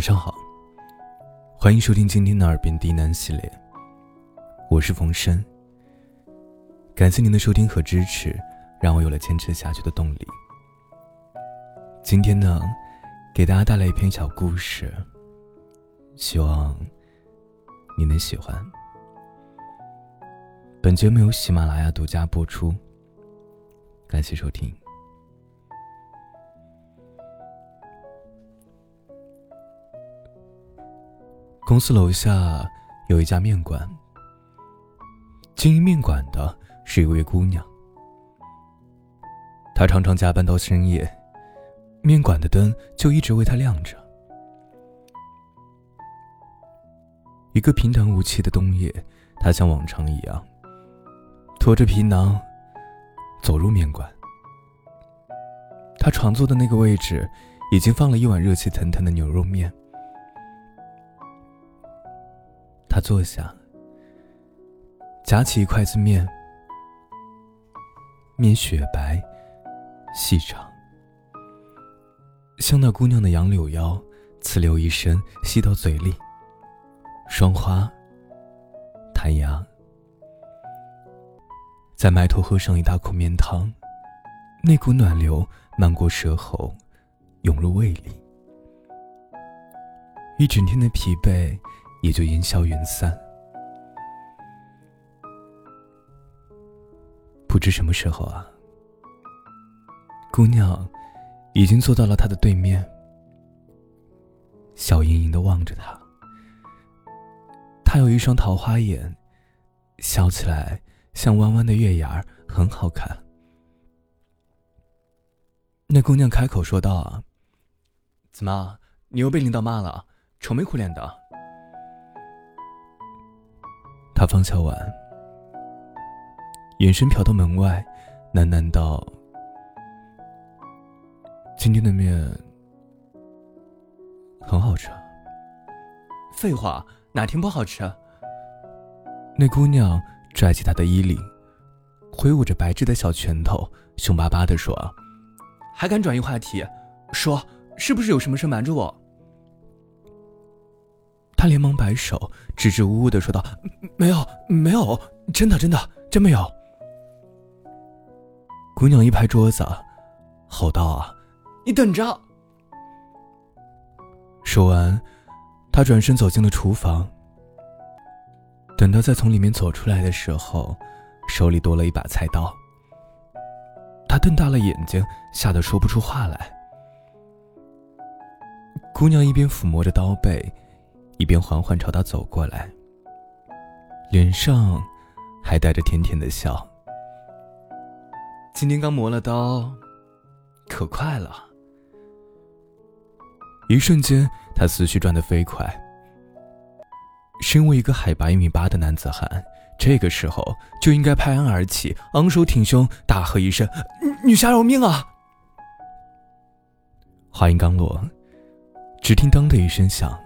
晚上好，欢迎收听今天的《耳边低喃》系列，我是冯生。感谢您的收听和支持，让我有了坚持下去的动力。今天呢，给大家带来一篇小故事，希望你能喜欢。本节目由喜马拉雅独家播出，感谢收听。公司楼下有一家面馆，经营面馆的是一位姑娘。她常常加班到深夜，面馆的灯就一直为她亮着。一个平淡无奇的冬夜，她像往常一样，拖着皮囊走入面馆。她常坐的那个位置，已经放了一碗热气腾腾的牛肉面。他坐下，夹起一筷子面，面雪白、细长，像那姑娘的杨柳腰，呲溜一声吸到嘴里，霜花弹牙，再埋头喝上一大口面汤，那股暖流漫过舌头，涌入胃里，一整天的疲惫。也就烟消云散。不知什么时候啊，姑娘已经坐到了他的对面，笑盈盈的望着他。他有一双桃花眼，笑起来像弯弯的月牙儿，很好看。那姑娘开口说道：“啊，怎么，你又被领导骂了？愁眉苦脸的。”他放下碗，眼神瞟到门外，喃喃道：“今天的面很好吃。”废话，哪天不好吃？那姑娘拽起他的衣领，挥舞着白质的小拳头，凶巴巴地说：“还敢转移话题？说是不是有什么事瞒着我？”他连忙摆手，支支吾吾的说道：“没有，没有，真的，真的，真没有。”姑娘一拍桌子，吼道：“啊，你等着！”说完，他转身走进了厨房。等他再从里面走出来的时候，手里多了一把菜刀。他瞪大了眼睛，吓得说不出话来。姑娘一边抚摸着刀背。一边缓缓朝他走过来，脸上还带着甜甜的笑。今天刚磨了刀，可快了。一瞬间，他思绪转得飞快。身为一个海拔一米八的男子汉，这个时候就应该拍案而起，昂首挺胸，大喝一声：“女侠饶命啊！”话音刚落，只听“当”的一声响。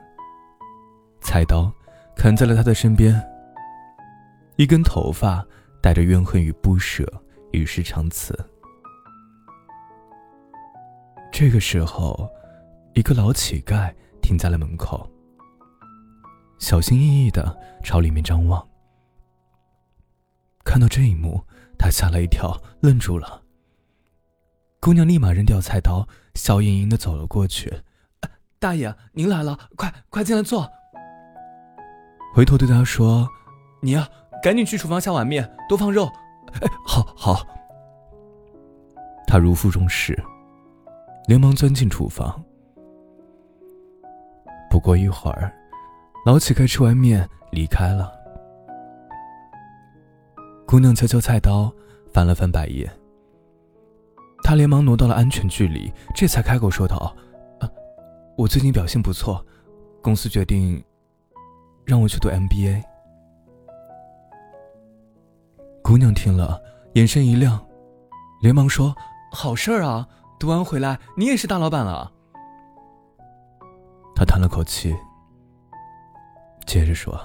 菜刀砍在了他的身边。一根头发带着怨恨与不舍，与世长辞。这个时候，一个老乞丐停在了门口，小心翼翼的朝里面张望。看到这一幕，他吓了一跳，愣住了。姑娘立马扔掉菜刀，笑盈盈的走了过去：“大爷，您来了，快快进来坐。”回头对他说：“你呀，赶紧去厨房下碗面，多放肉。”哎，好好。他如负重视，连忙钻进厨房。不过一会儿，老乞丐吃完面离开了。姑娘敲敲菜刀，翻了翻白眼。他连忙挪到了安全距离，这才开口说道：“啊，我最近表现不错，公司决定。”让我去读 MBA。姑娘听了，眼神一亮，连忙说：“好事儿啊！读完回来，你也是大老板了。”他叹了口气，接着说：“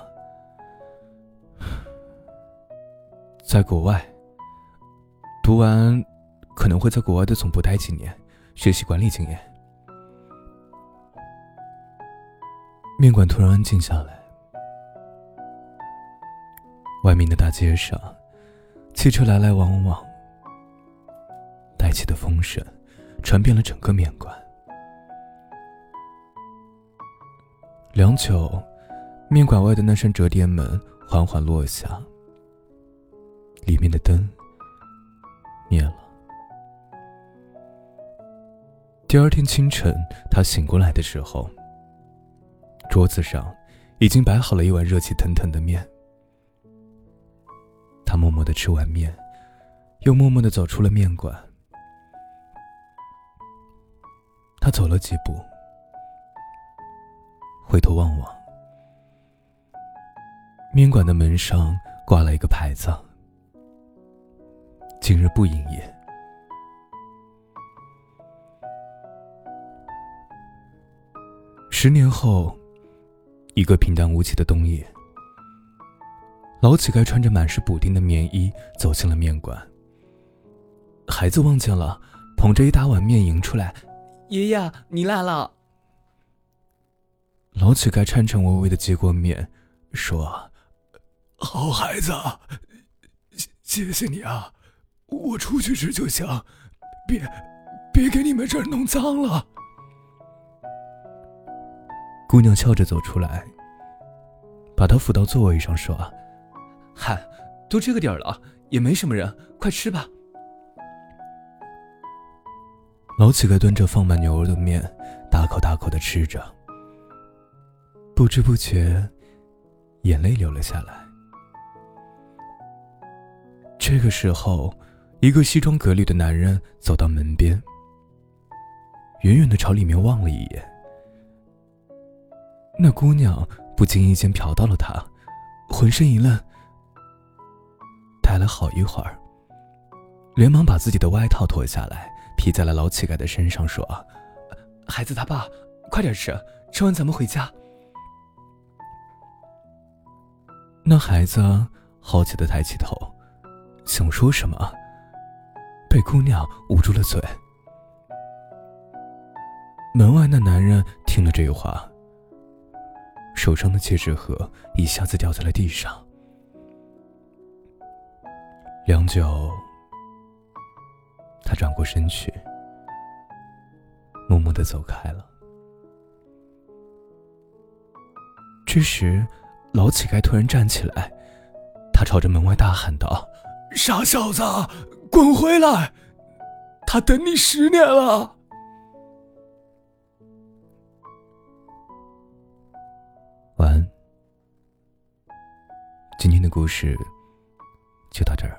在国外，读完可能会在国外的总部待几年，学习管理经验。”面馆突然安静下来。外面的大街上，汽车来来往往，带起的风声传遍了整个面馆。良久，面馆外的那扇折叠门缓缓落下，里面的灯灭了。第二天清晨，他醒过来的时候，桌子上已经摆好了一碗热气腾腾的面。他默默的吃完面，又默默的走出了面馆。他走了几步，回头望望，面馆的门上挂了一个牌子：“今日不营业。”十年后，一个平淡无奇的冬夜。老乞丐穿着满是补丁的棉衣走进了面馆。孩子望见了，捧着一大碗面迎出来：“爷爷，你来了。”老乞丐颤颤巍巍的接过面，说：“好孩子，谢谢你啊，我出去吃就行，别别给你们这儿弄脏了。”姑娘笑着走出来，把他扶到座位上，说。嗨，都这个点了，也没什么人，快吃吧。老乞丐端着放满牛肉的面，大口大口的吃着，不知不觉，眼泪流了下来。这个时候，一个西装革履的男人走到门边，远远的朝里面望了一眼。那姑娘不经意间瞟到了他，浑身一愣。待了好一会儿，连忙把自己的外套脱下来，披在了老乞丐的身上，说：“孩子他爸，快点吃，吃完咱们回家。”那孩子好奇的抬起头，想说什么，被姑娘捂住了嘴。门外那男人听了这话，手上的戒指盒一下子掉在了地上。良久，他转过身去，默默的走开了。这时，老乞丐突然站起来，他朝着门外大喊道：“傻小子，滚回来！他等你十年了。”晚安。今天的故事就到这儿。